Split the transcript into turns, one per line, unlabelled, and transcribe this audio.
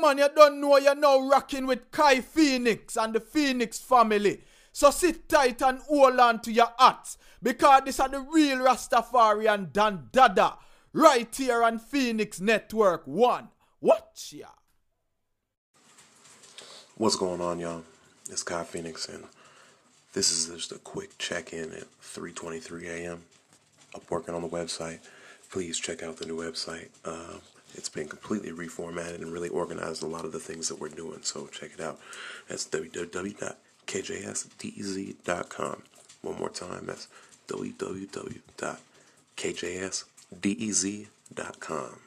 man, you don't know you're now rocking with Ky Phoenix and the Phoenix family. So sit tight and hold on to your hats because this are the real Rastafari and Dan Dada right here on Phoenix Network 1. Watch ya.
What's going on, y'all? It's Ky Phoenix, and this is just a quick check-in at 3:23 a.m. I'm working on the website. Please check out the new website. Uh, it's been completely reformatted and really organized a lot of the things that we're doing. So check it out. That's www.kjsdez.com. One more time, that's www.kjsdez.com.